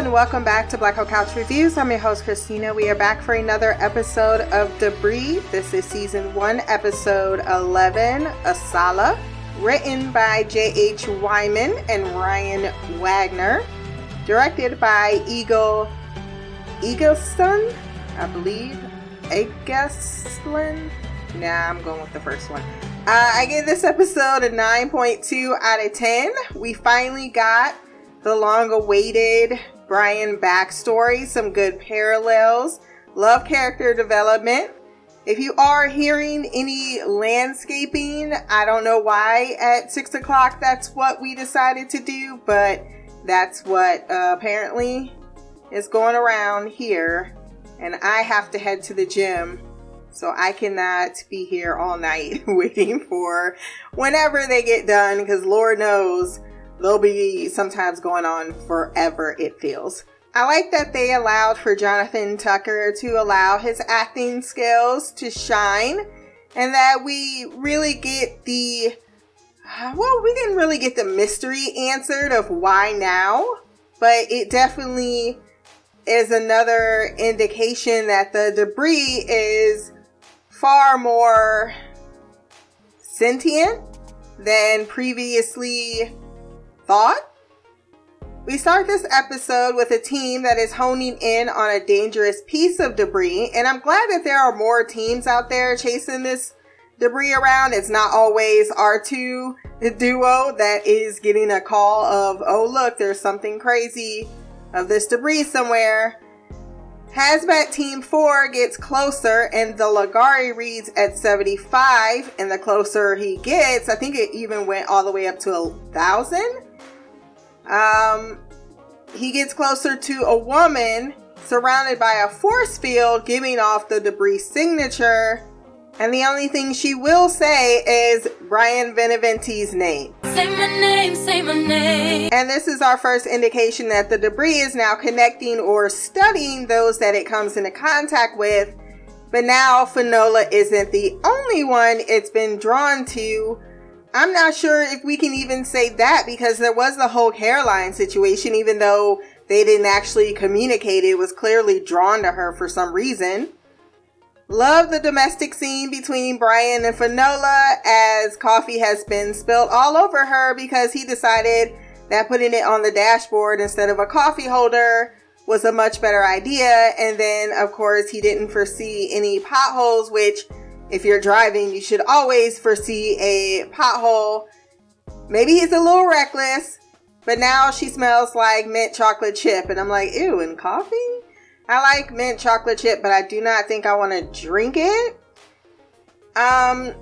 and welcome back to Blackout Couch Reviews. I'm your host, Christina. We are back for another episode of Debris. This is season 1, episode 11, Asala, written by J.H. Wyman and Ryan Wagner, directed by Eagle Eagleson, I believe. Eagleson? Nah, I'm going with the first one. Uh, I gave this episode a 9.2 out of 10. We finally got the long awaited Brian backstory, some good parallels, love character development. If you are hearing any landscaping, I don't know why at six o'clock that's what we decided to do, but that's what uh, apparently is going around here. And I have to head to the gym, so I cannot be here all night waiting for whenever they get done, because Lord knows they'll be sometimes going on forever, it feels. I like that they allowed for Jonathan Tucker to allow his acting skills to shine and that we really get the well, we didn't really get the mystery answered of why now, but it definitely is another indication that the debris is far more sentient than previously thought? We start this episode with a team that is honing in on a dangerous piece of debris, and I'm glad that there are more teams out there chasing this debris around. It's not always R2 duo that is getting a call of, oh, look, there's something crazy of this debris somewhere. Hazmat Team 4 gets closer, and the Lagari reads at 75, and the closer he gets, I think it even went all the way up to a thousand. Um, he gets closer to a woman surrounded by a force field giving off the debris signature. And the only thing she will say is Brian Beneventi's name. Say my name, say my name. And this is our first indication that the debris is now connecting or studying those that it comes into contact with. But now Finola isn't the only one it's been drawn to. I'm not sure if we can even say that because there was the whole hairline situation, even though they didn't actually communicate, it was clearly drawn to her for some reason. Love the domestic scene between Brian and Finola as coffee has been spilled all over her because he decided that putting it on the dashboard instead of a coffee holder was a much better idea. And then, of course, he didn't foresee any potholes, which if you're driving, you should always foresee a pothole. Maybe he's a little reckless, but now she smells like mint chocolate chip. And I'm like, ew, and coffee? I like mint chocolate chip, but I do not think I want to drink it. Um,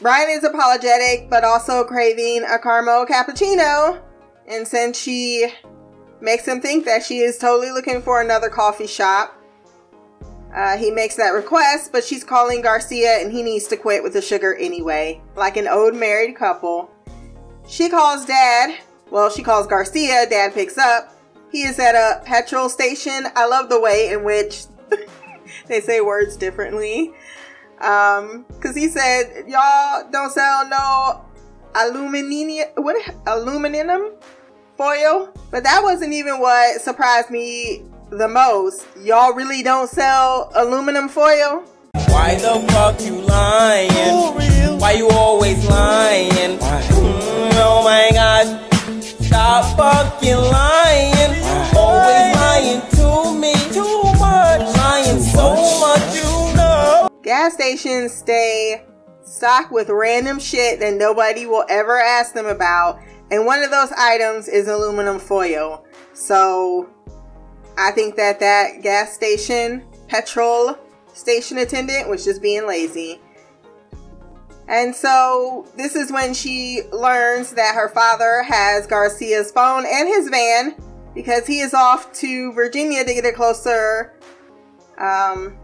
Brian is apologetic, but also craving a caramel cappuccino. And since she makes him think that she is totally looking for another coffee shop, uh, he makes that request, but she's calling Garcia and he needs to quit with the sugar anyway, like an old married couple. She calls dad. Well, she calls Garcia. Dad picks up. He is at a petrol station. I love the way in which they say words differently. Um, cause he said, y'all don't sell no aluminum, what, aluminum foil. But that wasn't even what surprised me the most. Y'all really don't sell aluminum foil? Why the fuck you lying? Why you always lying? Mm, oh my gosh, stop fucking lying. Always lying to me. Too much. Lying so much, you know. Gas stations stay stocked with random shit that nobody will ever ask them about. And one of those items is aluminum foil. So I think that that gas station petrol station attendant was just being lazy. And so this is when she learns that her father has Garcia's phone and his van because he is off to Virginia to get a closer, um,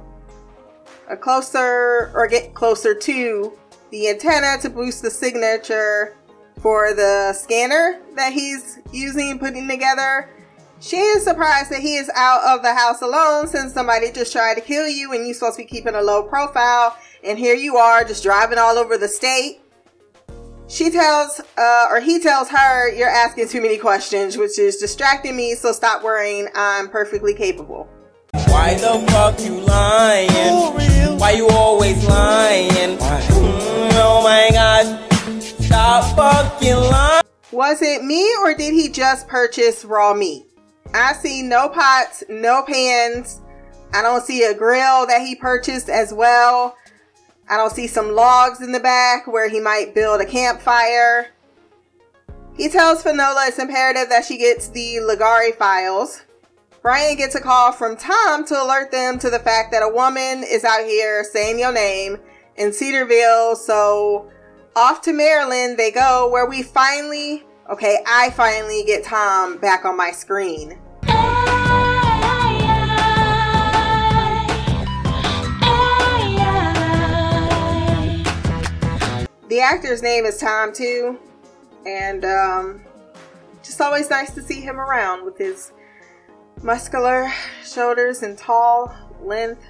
a closer or get closer to the antenna to boost the signature for the scanner that he's using putting together she is surprised that he is out of the house alone since somebody just tried to kill you and you're supposed to be keeping a low profile. And here you are just driving all over the state. She tells, uh, or he tells her, You're asking too many questions, which is distracting me, so stop worrying. I'm perfectly capable. Why the fuck you lying? Why you always lying? Mm, oh my god. Stop fucking lying. Was it me or did he just purchase raw meat? I see no pots, no pans. I don't see a grill that he purchased as well. I don't see some logs in the back where he might build a campfire. He tells Finola it's imperative that she gets the Ligari files. Brian gets a call from Tom to alert them to the fact that a woman is out here saying your name in Cedarville. So off to Maryland they go, where we finally, okay, I finally get Tom back on my screen. The actor's name is Tom too, and um, just always nice to see him around with his muscular shoulders and tall length.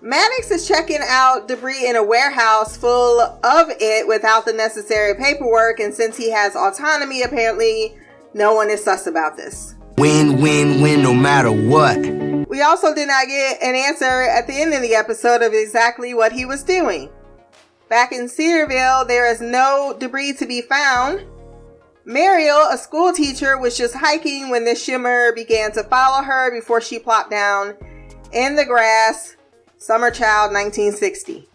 Maddox is checking out debris in a warehouse full of it without the necessary paperwork, and since he has autonomy, apparently no one is sus about this. Win, win, win, no matter what. We also did not get an answer at the end of the episode of exactly what he was doing. Back in Cedarville, there is no debris to be found. Mariel, a school teacher, was just hiking when the shimmer began to follow her before she plopped down in the grass. Summer Child 1960.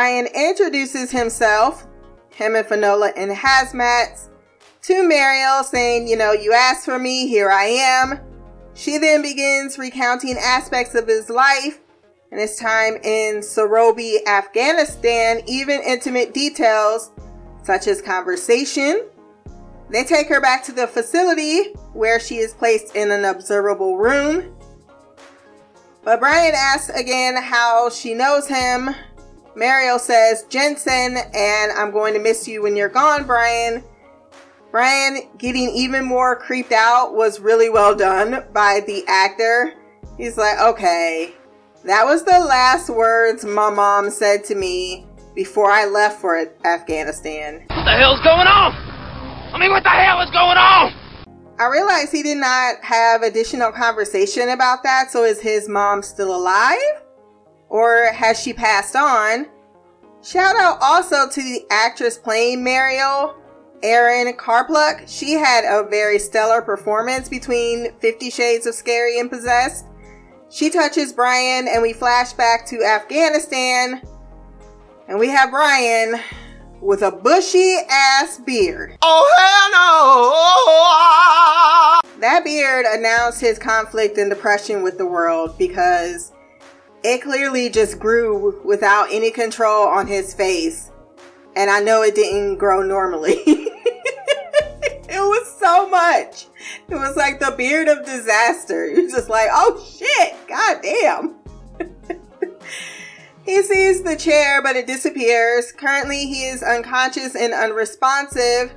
Brian introduces himself, him and Finola in hazmats, to Mariel, saying, You know, you asked for me, here I am. She then begins recounting aspects of his life and his time in Sorobi, Afghanistan, even intimate details such as conversation. They take her back to the facility where she is placed in an observable room. But Brian asks again how she knows him Mariel says, Jensen, and I'm going to miss you when you're gone, Brian. Brian getting even more creeped out was really well done by the actor. He's like, okay, that was the last words my mom said to me before I left for Afghanistan. What the hell's going on? I mean, what the hell is going on? I realized he did not have additional conversation about that, so is his mom still alive? Or has she passed on? Shout out also to the actress playing Mariel, Erin Karpluk. She had a very stellar performance between Fifty Shades of Scary and Possessed. She touches Brian, and we flash back to Afghanistan, and we have Brian with a bushy ass beard. Oh, hell no! That beard announced his conflict and depression with the world because it clearly just grew without any control on his face. And I know it didn't grow normally. it was so much. It was like the beard of disaster. You're just like, oh shit, god damn. he sees the chair, but it disappears. Currently, he is unconscious and unresponsive,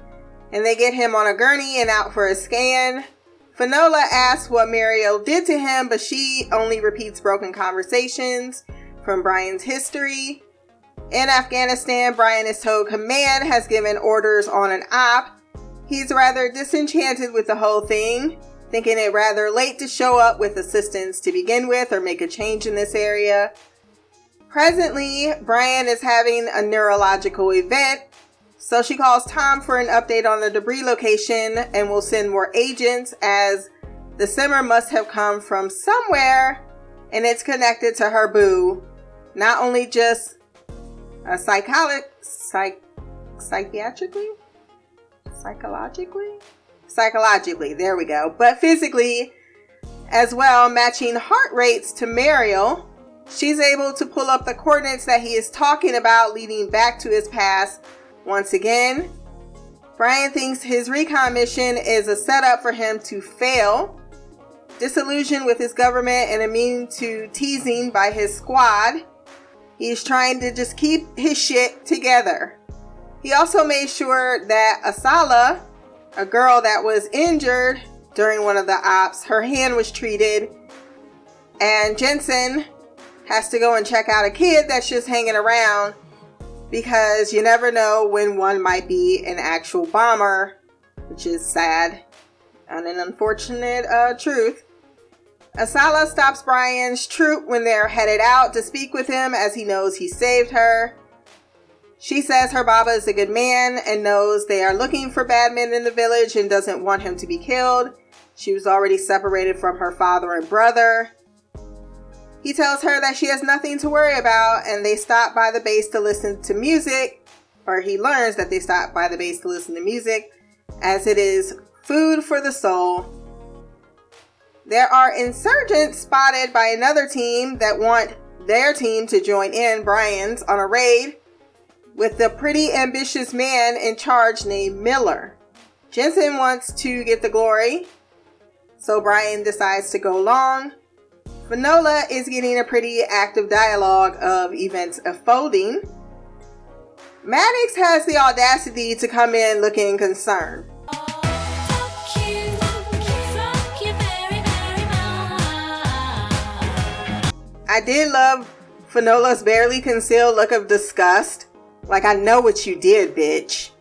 and they get him on a gurney and out for a scan. Finola asks what Mariel did to him, but she only repeats broken conversations from Brian's history. In Afghanistan, Brian is told command has given orders on an op. He's rather disenchanted with the whole thing, thinking it rather late to show up with assistance to begin with or make a change in this area. Presently, Brian is having a neurological event so she calls Tom for an update on the debris location and will send more agents as the shimmer must have come from somewhere and it's connected to her boo. Not only just a psychology, psych, psychiatrically, psychologically, psychologically, there we go, but physically as well, matching heart rates to Mariel. She's able to pull up the coordinates that he is talking about, leading back to his past once again, Brian thinks his recon mission is a setup for him to fail. Disillusioned with his government and immune to teasing by his squad, He's trying to just keep his shit together. He also made sure that Asala, a girl that was injured during one of the ops, her hand was treated, and Jensen has to go and check out a kid that's just hanging around because you never know when one might be an actual bomber, which is sad and an unfortunate uh, truth. Asala stops Brian's troop when they're headed out to speak with him as he knows he saved her. She says her Baba is a good man and knows they are looking for bad men in the village and doesn't want him to be killed. She was already separated from her father and brother. He tells her that she has nothing to worry about, and they stop by the base to listen to music, or he learns that they stop by the base to listen to music, as it is food for the soul. There are insurgents spotted by another team that want their team to join in Brian's on a raid with the pretty ambitious man in charge named Miller. Jensen wants to get the glory, so Brian decides to go along. Finola is getting a pretty active dialogue of events unfolding. Maddox has the audacity to come in looking concerned. I did love Finola's barely concealed look of disgust. Like, I know what you did, bitch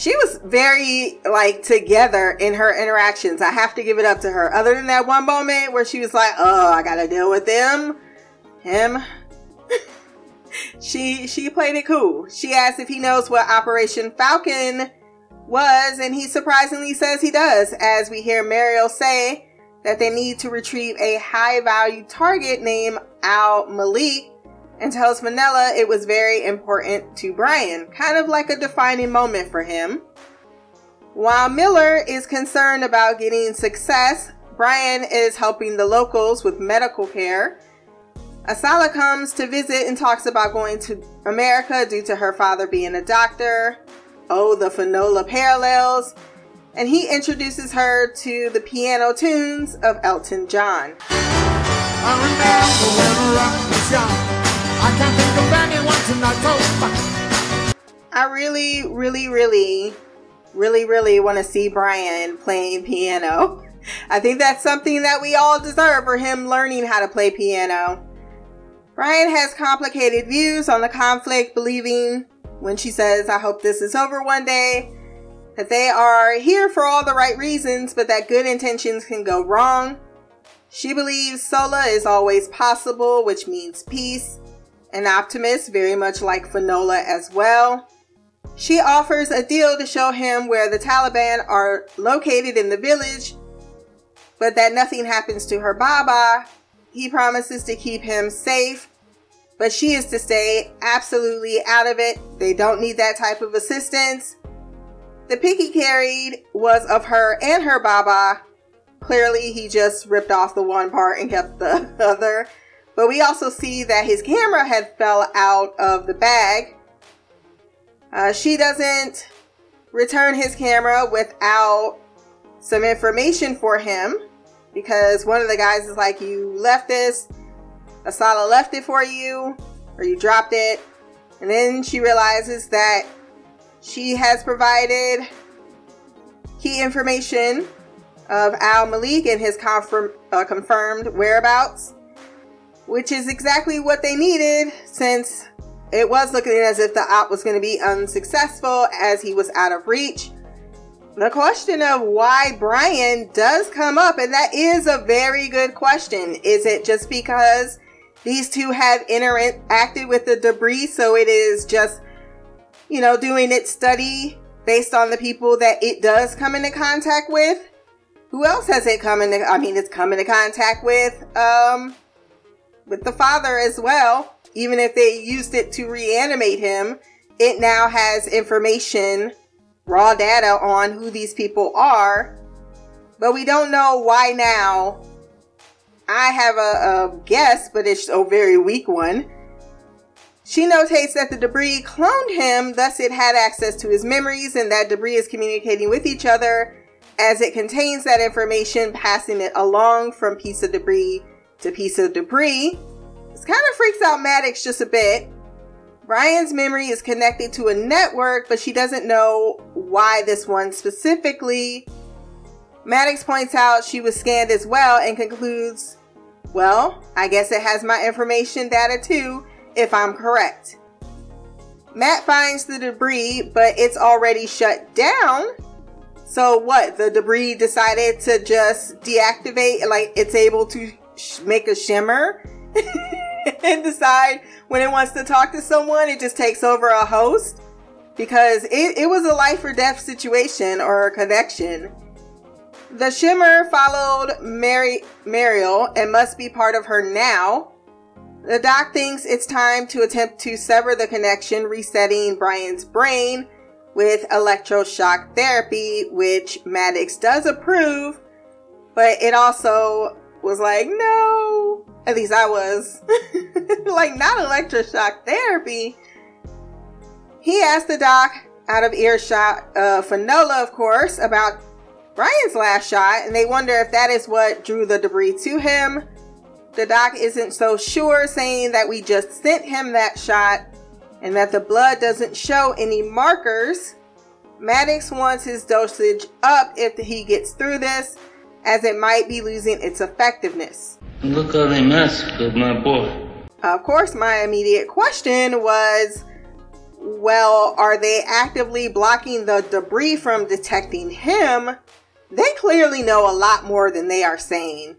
she was very like together in her interactions. I have to give it up to her. Other than that one moment where she was like, "Oh, I gotta deal with them, him." she she played it cool. She asked if he knows what Operation Falcon was, and he surprisingly says he does. As we hear Mariel say that they need to retrieve a high value target named Al Malik and tells Finola it was very important to Brian, kind of like a defining moment for him. While Miller is concerned about getting success, Brian is helping the locals with medical care. Asala comes to visit and talks about going to America due to her father being a doctor. Oh, the Finola parallels. And he introduces her to the piano tunes of Elton John. I can't think of anyone. I really, really, really, really, really want to see Brian playing piano. I think that's something that we all deserve for him learning how to play piano. Brian has complicated views on the conflict, believing when she says, I hope this is over one day, that they are here for all the right reasons, but that good intentions can go wrong. She believes Sola is always possible, which means peace an optimist, very much like Finola as well. She offers a deal to show him where the Taliban are located in the village, but that nothing happens to her Baba. He promises to keep him safe, but she is to stay absolutely out of it. They don't need that type of assistance. The pick he carried was of her and her Baba. Clearly, he just ripped off the one part and kept the other. But we also see that his camera had fell out of the bag. Uh, she doesn't return his camera without some information for him because one of the guys is like, You left this, Asala left it for you, or you dropped it. And then she realizes that she has provided key information of Al Malik and his confirm, uh, confirmed whereabouts which is exactly what they needed since it was looking as if the op was going to be unsuccessful as he was out of reach. The question of why Brian does come up, and that is a very good question. Is it just because these two have interacted with the debris, so it is just, you know, doing its study based on the people that it does come into contact with? Who else has it come into, I mean, it's come into contact with, um, with the father as well. Even if they used it to reanimate him, it now has information, raw data on who these people are. But we don't know why now. I have a, a guess, but it's a very weak one. She notates that the debris cloned him, thus, it had access to his memories, and that debris is communicating with each other as it contains that information, passing it along from piece of debris to piece of debris. This kind of freaks out Maddox just a bit. Brian's memory is connected to a network, but she doesn't know why this one specifically. Maddox points out she was scanned as well and concludes, Well, I guess it has my information data too, if I'm correct. Matt finds the debris, but it's already shut down. So, what? The debris decided to just deactivate, like it's able to sh- make a shimmer and decide when it wants to talk to someone, it just takes over a host because it, it was a life or death situation or a connection. The shimmer followed Mary Mariel and must be part of her now. The doc thinks it's time to attempt to sever the connection, resetting Brian's brain with electroshock therapy, which Maddox does approve, but it also was like, no. At least I was. like, not electroshock therapy. He asked the doc, out of earshot of Finola, of course, about Brian's last shot, and they wonder if that is what drew the debris to him. The doc isn't so sure, saying that we just sent him that shot and that the blood doesn't show any markers. Maddox wants his dosage up if he gets through this, as it might be losing its effectiveness. Look how they massacred my boy. Of course, my immediate question was well, are they actively blocking the debris from detecting him? They clearly know a lot more than they are saying.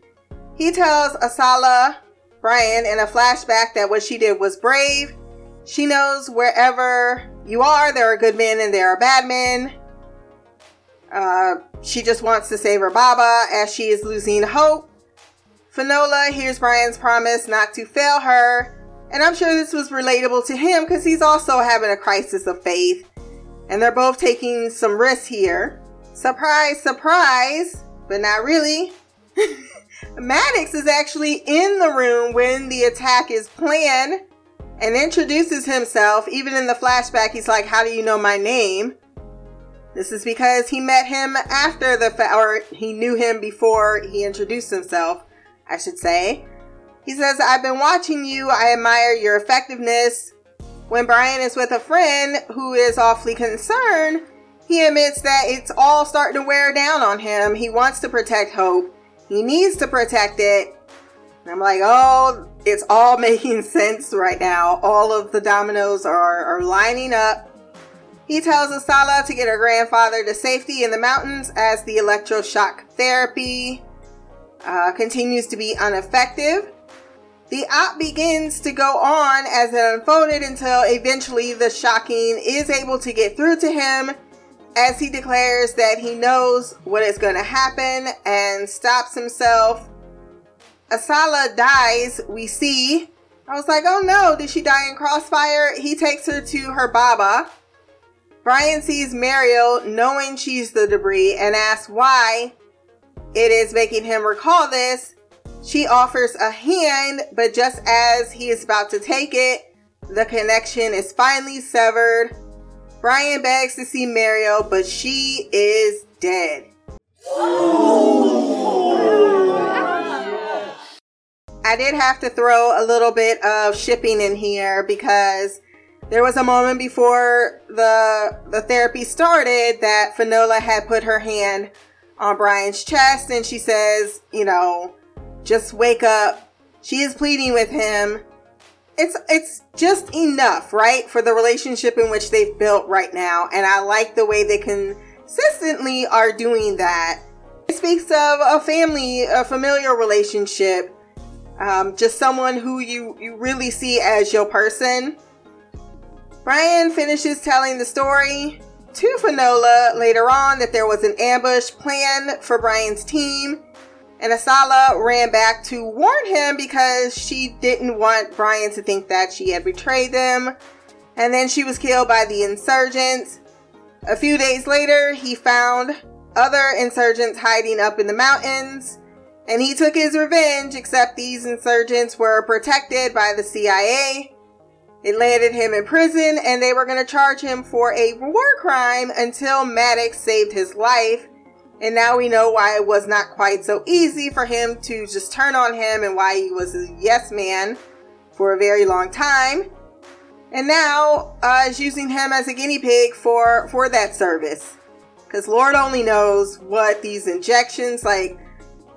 He tells Asala, Brian, in a flashback that what she did was brave. She knows wherever you are, there are good men and there are bad men. Uh, she just wants to save her Baba as she is losing hope. Finola hears Brian's promise not to fail her, and I'm sure this was relatable to him because he's also having a crisis of faith. And they're both taking some risks here. Surprise, surprise, but not really. Maddox is actually in the room when the attack is planned and introduces himself. Even in the flashback, he's like, How do you know my name? This is because he met him after the fa- or he knew him before he introduced himself, I should say. He says, I've been watching you. I admire your effectiveness. When Brian is with a friend who is awfully concerned, he admits that it's all starting to wear down on him. He wants to protect Hope. He needs to protect it. And I'm like, oh, it's all making sense right now. All of the dominoes are, are lining up. He tells Asala to get her grandfather to safety in the mountains as the electroshock therapy uh, continues to be ineffective. The op begins to go on as it unfolded until eventually the shocking is able to get through to him as he declares that he knows what is going to happen and stops himself. Asala dies, we see. I was like, oh no, did she die in crossfire? He takes her to her Baba. Brian sees Mariel knowing she's the debris and asks why it is making him recall this. She offers a hand, but just as he is about to take it, the connection is finally severed. Brian begs to see Mariel, but she is dead. I did have to throw a little bit of shipping in here because there was a moment before the the therapy started that Finola had put her hand on Brian's chest and she says, you know, just wake up. She is pleading with him. It's it's just enough, right, for the relationship in which they've built right now, and I like the way they consistently are doing that. It speaks of a family, a familiar relationship, um, just someone who you you really see as your person. Brian finishes telling the story to Finola later on that there was an ambush planned for Brian's team and Asala ran back to warn him because she didn't want Brian to think that she had betrayed them. And then she was killed by the insurgents. A few days later, he found other insurgents hiding up in the mountains. And he took his revenge, except these insurgents were protected by the CIA. It landed him in prison, and they were going to charge him for a war crime until Maddox saved his life and now we know why it was not quite so easy for him to just turn on him and why he was a yes man for a very long time, and now uh, is using him as a guinea pig for for that service. Because Lord only knows what these injections like.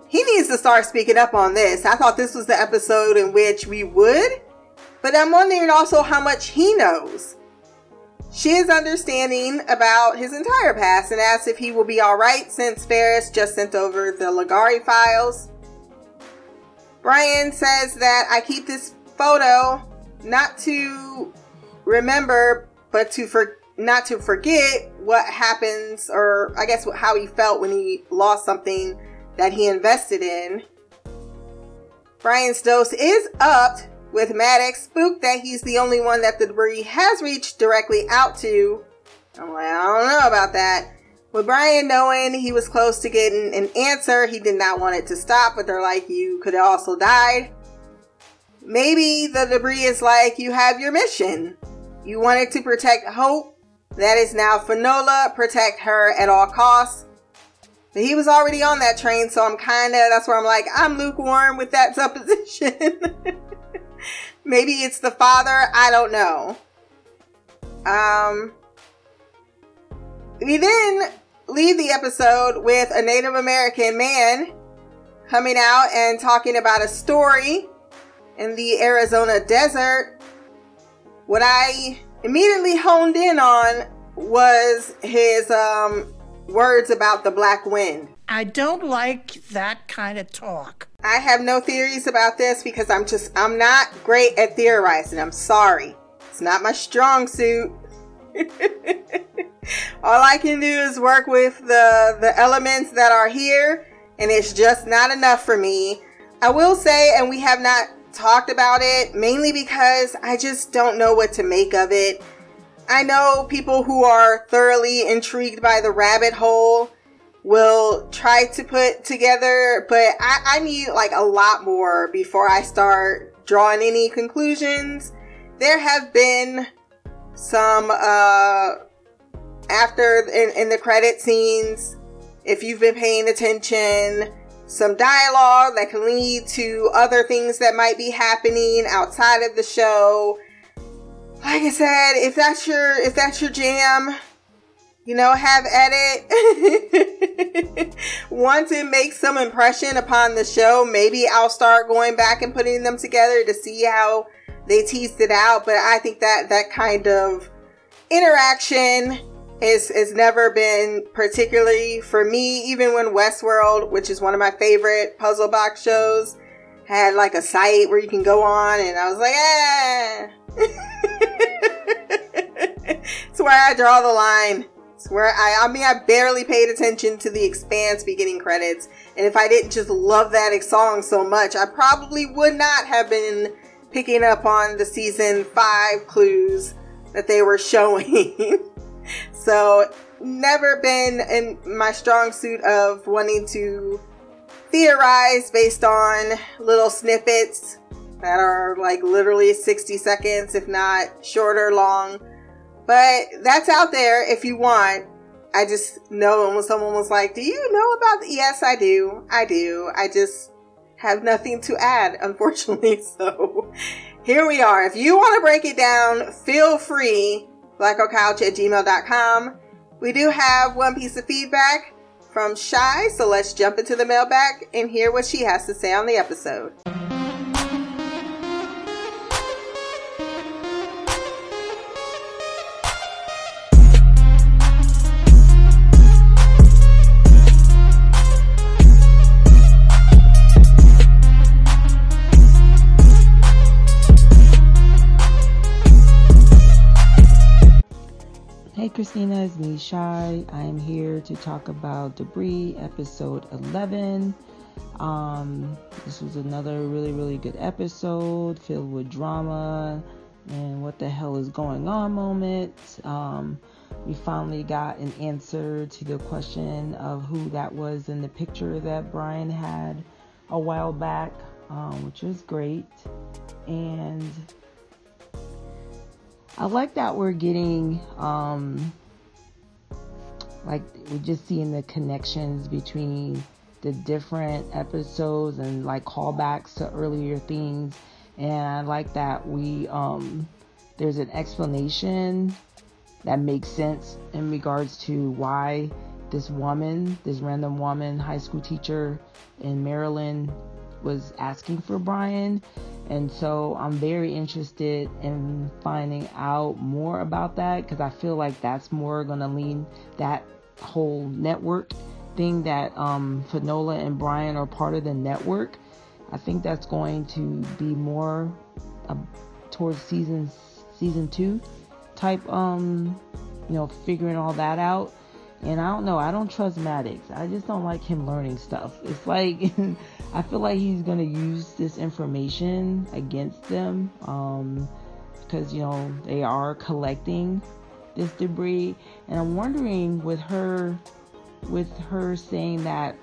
He needs to start speaking up on this. I thought this was the episode in which we would, but I'm wondering also how much he knows. She is understanding about his entire past and asks if he will be alright since Ferris just sent over the Ligari files. Brian says that I keep this photo not to remember, but to for not to forget what happens, or I guess how he felt when he lost something that he invested in. Brian's dose is upped with Maddox spooked that he's the only one that the debris has reached directly out to. Oh, I'm like, I don't know about that. With Brian knowing he was close to getting an answer, he did not want it to stop, but they're like, you could have also died. Maybe the debris is like, you have your mission. You wanted to protect Hope. That is now Finola. Protect her at all costs. But he was already on that train, so I'm kind of, that's where I'm like, I'm lukewarm with that supposition. Maybe it's the father, I don't know. Um, we then leave the episode with a Native American man coming out and talking about a story in the Arizona desert. What I immediately honed in on was his um, words about the black wind. I don't like that kind of talk. I have no theories about this because I'm just, I'm not great at theorizing. I'm sorry. It's not my strong suit. All I can do is work with the, the elements that are here, and it's just not enough for me. I will say, and we have not talked about it mainly because I just don't know what to make of it. I know people who are thoroughly intrigued by the rabbit hole will try to put together, but I, I need like a lot more before I start drawing any conclusions. There have been some uh after in, in the credit scenes, if you've been paying attention, some dialogue that can lead to other things that might be happening outside of the show. Like I said, if that's your if that's your jam, you know, have at it. Want to make some impression upon the show, maybe I'll start going back and putting them together to see how they teased it out. But I think that that kind of interaction is has never been particularly for me, even when Westworld, which is one of my favorite puzzle box shows, had like a site where you can go on and I was like, ah it's where I draw the line. Where I I mean I barely paid attention to the expanse beginning credits. And if I didn't just love that song so much, I probably would not have been picking up on the season five clues that they were showing. so never been in my strong suit of wanting to theorize based on little snippets that are like literally 60 seconds, if not shorter, long. But that's out there if you want. I just know when someone was like, Do you know about the-? Yes, I do. I do. I just have nothing to add, unfortunately. So here we are. If you want to break it down, feel free. Blackoutcouch at gmail.com. We do have one piece of feedback from Shy, so let's jump into the mailbag and hear what she has to say on the episode. Christina, it's me, Shy. I am here to talk about Debris, episode 11. Um, this was another really, really good episode filled with drama and what the hell is going on moment. Um, we finally got an answer to the question of who that was in the picture that Brian had a while back, um, which was great. And I like that we're getting, um, like, we're just seeing the connections between the different episodes and like callbacks to earlier things. And I like that we um, there's an explanation that makes sense in regards to why this woman, this random woman, high school teacher in Maryland, was asking for Brian. And so I'm very interested in finding out more about that because I feel like that's more going to lean that whole network thing that um, Finola and Brian are part of the network. I think that's going to be more uh, towards season season two type um you know figuring all that out and I don't know. I don't trust Maddox. I just don't like him learning stuff. It's like I feel like he's gonna use this information against them, um, because you know they are collecting this debris, and I'm wondering with her, with her saying that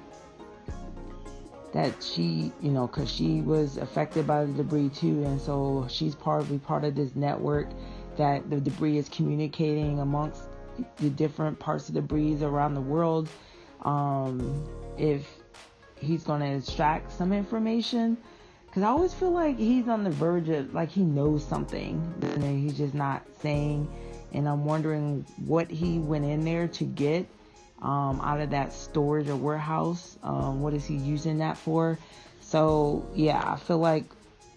that she, you know, because she was affected by the debris too, and so she's probably part of this network that the debris is communicating amongst the different parts of the debris around the world. Um, if he's going to extract some information, because I always feel like he's on the verge of like he knows something and he's just not saying. And I'm wondering what he went in there to get um, out of that storage or warehouse. Um, what is he using that for? So yeah, I feel like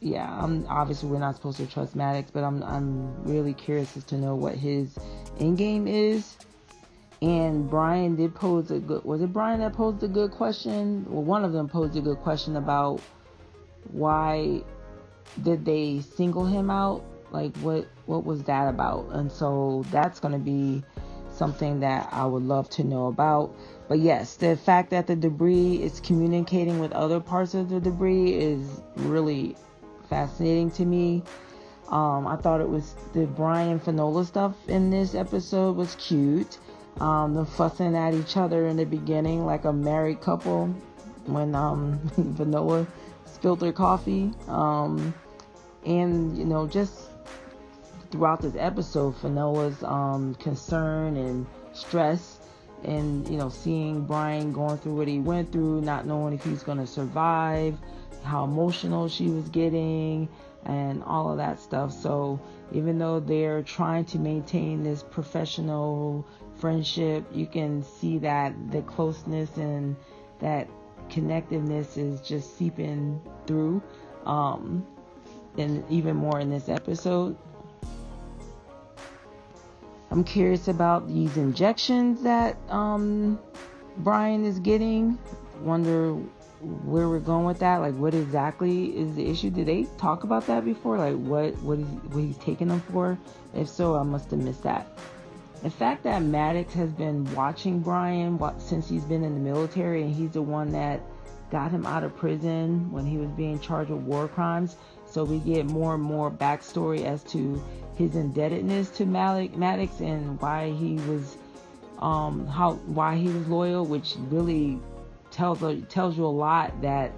yeah, I'm obviously we're not supposed to trust Maddox, but I'm I'm really curious as to know what his end game is. And Brian did pose a good was it Brian that posed a good question? Well one of them posed a good question about why did they single him out? Like what what was that about? And so that's gonna be something that I would love to know about. But yes, the fact that the debris is communicating with other parts of the debris is really fascinating to me. Um, I thought it was the Brian Finola stuff in this episode was cute. Um, the fussing at each other in the beginning like a married couple when um, Finola spilled their coffee. Um, and you know, just throughout this episode, Finola's um, concern and stress, and you know, seeing Brian going through what he went through, not knowing if he's gonna survive how emotional she was getting and all of that stuff. So even though they're trying to maintain this professional friendship, you can see that the closeness and that connectiveness is just seeping through. Um, and even more in this episode. I'm curious about these injections that um, Brian is getting. Wonder where we're going with that like what exactly is the issue? Did they talk about that before? Like what what, is, what he's taking them for? If so i must have missed that. The fact that maddox has been watching brian since he's been in the military and he's the one that got him out of prison when he was being charged with war crimes so we get more and more backstory as to his indebtedness to Malik, maddox and why he was um how why he was loyal which really tells tells you a lot that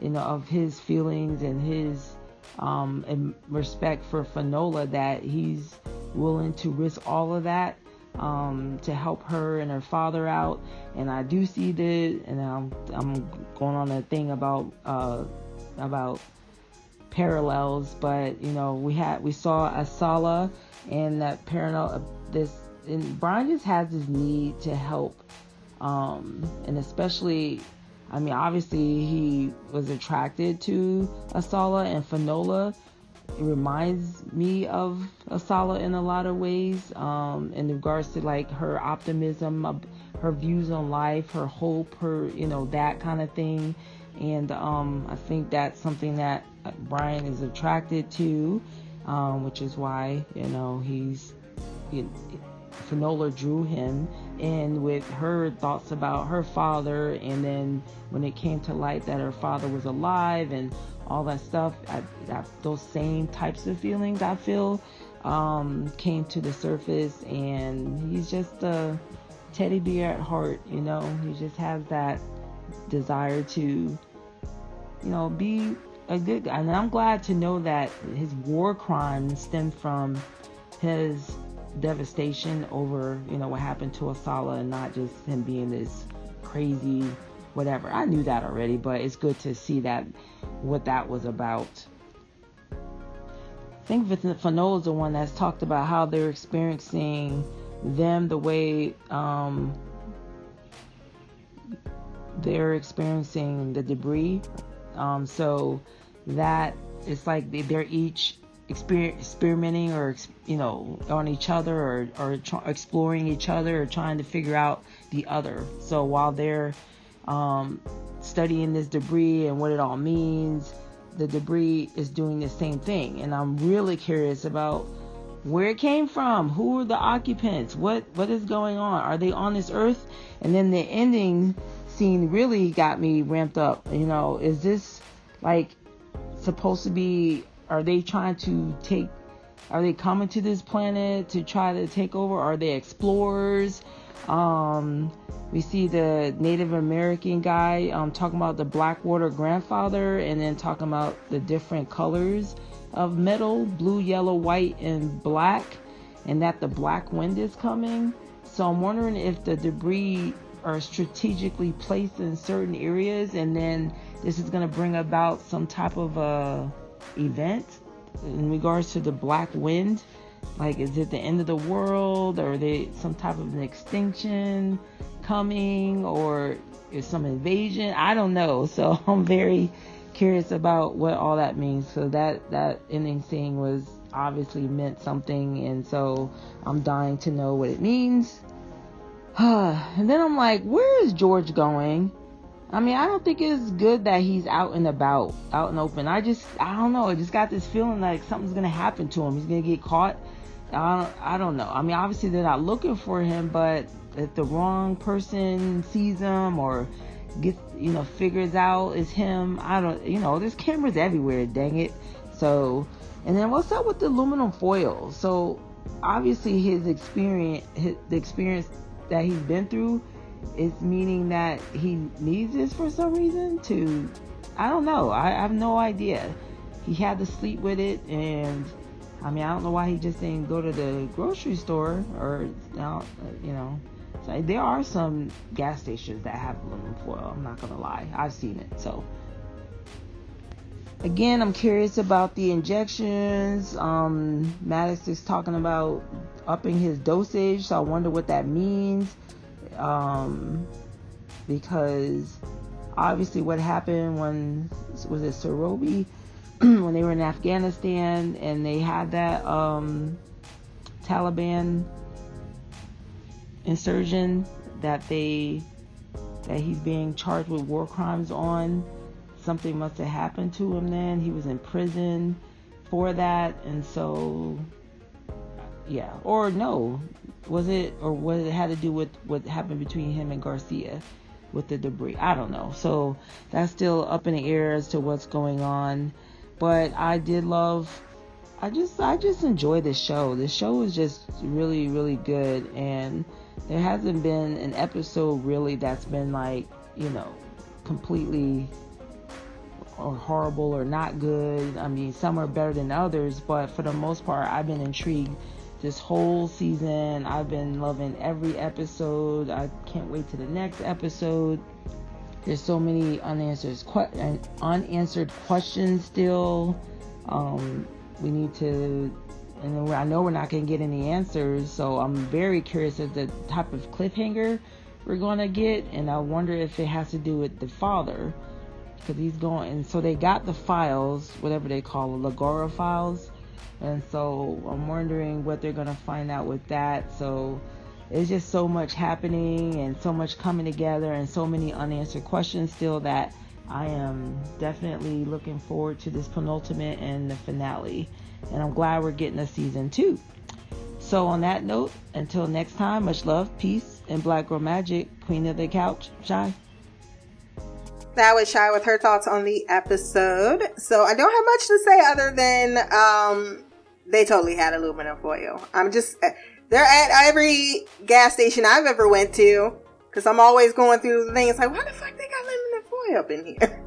you know of his feelings and his um, and respect for Finola that he's willing to risk all of that um, to help her and her father out. And I do see the and I'm I'm going on a thing about uh, about parallels, but you know we had we saw Asala and that parallel this and Brian just has this need to help um, and especially, I mean, obviously he was attracted to Asala and Finola. It reminds me of Asala in a lot of ways, um, in regards to like her optimism, her views on life, her hope, her, you know, that kind of thing. And um, I think that's something that Brian is attracted to, um, which is why, you know, he's, Finola drew him and with her thoughts about her father and then when it came to light that her father was alive and all that stuff I, those same types of feelings i feel um, came to the surface. And he's just a teddy bear at heart you know? He just has that desire to you know be a good guy. And i'm glad to know that his war crimes stem from his devastation over, you know, what happened to Asala and not just him being this crazy whatever. I knew that already, but it's good to see that what that was about. I think Finola is the one that's talked about how they're experiencing them the way um, they're experiencing the debris. Um, so that it's like they're each experimenting or you know on each other or, or exploring each other or trying to figure out the other. So while they're um, studying this debris and what it all means the debris is doing the same thing. And i'm really curious about where it came from. Who are the occupants? What what is going on? Are they on this earth? And then the ending scene really got me ramped up. You know is this like supposed to be are they trying to take are they coming to this planet to try to take over? Are they explorers? Um, we see the native american guy um, talking about the blackwater grandfather and then talking about the different colors of metal blue yellow white and black and that the black wind is coming. So i'm wondering if the debris are strategically placed in certain areas and then this is going to bring about some type of a event in regards to the black wind? Like is it the end of the world? Or they some type of an extinction coming? Or is some invasion? I don't know. So i'm very curious about what all that means. So that that ending scene was obviously meant something. And so i'm dying to know what it means. And then i'm like where is george going I mean, I don't think it's good that he's out and about, out and open. I just, I don't know. I just got this feeling like something's gonna happen to him. He's gonna get caught. I don't, I don't know. I mean, obviously they're not looking for him, but if the wrong person sees him or gets, you know, figures out it's him, I don't, you know, there's cameras everywhere. Dang it. So, and then what's up with the aluminum foil? So, obviously his experience, his, the experience that he's been through it's meaning that he needs this for some reason to I don't know. I, I, have no idea. He had to sleep with it and I mean I don't know why he just didn't go to the grocery store or you know so there are some gas stations that have aluminum foil. I'm not gonna lie. I've seen it. So again, I'm curious about the injections. Um, Maddox is talking about upping his dosage, so I wonder what that means um, because obviously what happened when was it Sorobi when they were in Afghanistan and they had that um, Taliban insurgent that they that he's being charged with war crimes on something must have happened to him then. He was in prison for that. And so yeah. Or no was it or what it had to do with what happened between him and Garcia with the debris? I don't know. So that's still up in the air as to what's going on. But I did love I just I just enjoy this show. This show is just really really good and there hasn't been an episode really that's been like, you know, completely or horrible or not good. I mean, some are better than others, but for the most part, I've been intrigued this whole season. I've been loving every episode. I can't wait to the next episode. There's so many unanswered que- unanswered questions still. Um, we need to, and I know we're not going to get any answers. So I'm very curious of the type of cliffhanger we're going to get, and I wonder if it has to do with the father because he's going. And so they got the files, whatever they call the Lagora files and so I'm wondering what they're going to find out with that. So it's just so much happening and so much coming together and so many unanswered questions still that I am definitely looking forward to this penultimate and the finale. And I'm glad we're getting a season two. So on that note, until next time, much love, peace, and Black Girl Magic, Queen of the Couch, Shy. That was Shy with her thoughts on the episode. So I don't have much to say other than um, they totally had aluminum foil. I'm just uh, they're at every gas station I've ever went to because I'm always going through the thing. It's like, why the fuck they got aluminum foil up in here?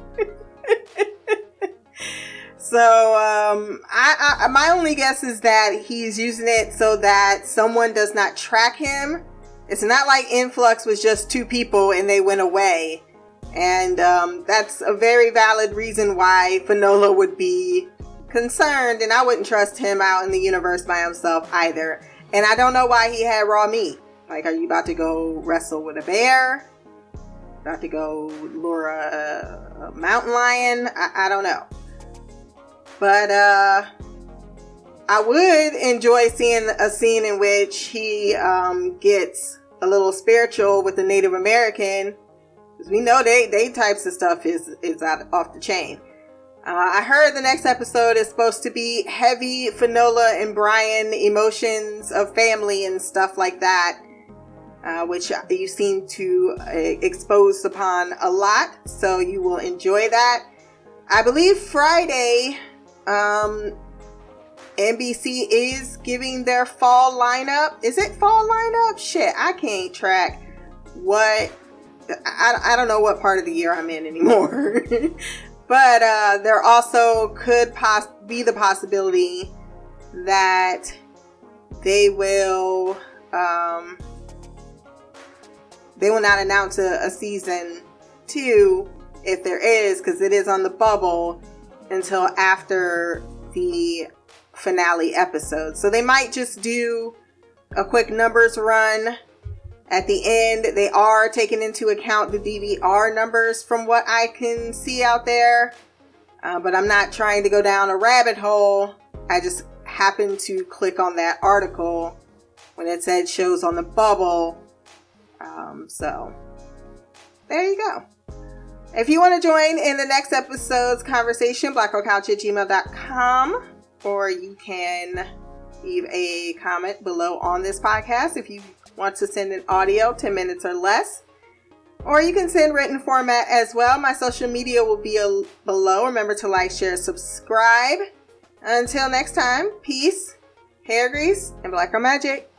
so um, I, I my only guess is that he's using it so that someone does not track him. It's not like influx was just two people and they went away. And um, that's a very valid reason why Finola would be concerned, and I wouldn't trust him out in the universe by himself either. And I don't know why he had raw meat. Like, are you about to go wrestle with a bear? About to go lure a, a mountain lion? I, I don't know. But uh, I would enjoy seeing a scene in which he um, gets a little spiritual with the Native American. We know they, they types of stuff is, is out, off the chain. Uh, I heard the next episode is supposed to be heavy Finola and Brian emotions of family and stuff like that, uh, which you seem to uh, expose upon a lot. So you will enjoy that. I believe Friday, um, NBC is giving their fall lineup. Is it fall lineup? Shit, I can't track what. I, I don't know what part of the year I'm in anymore. But uh, there also could pos- be the possibility that they will um, they will not announce a, a season two if there is, because it is on the bubble until after the finale episode. So they might just do a quick numbers run at the end, they are taking into account the DVR numbers from what I can see out there. Uh, but I'm not trying to go down a rabbit hole. I just happened to click on that article when it said shows on the bubble. Um, so there you go. If you want to join in the next episode's conversation, blackoutcouch at gmail.com, or you can leave a comment below on this podcast if you want to send an audio, 10 minutes or less. Or you can send written format as well. My social media will be below. Remember to like, share, subscribe. Until next time, peace, hair grease, and black girl magic.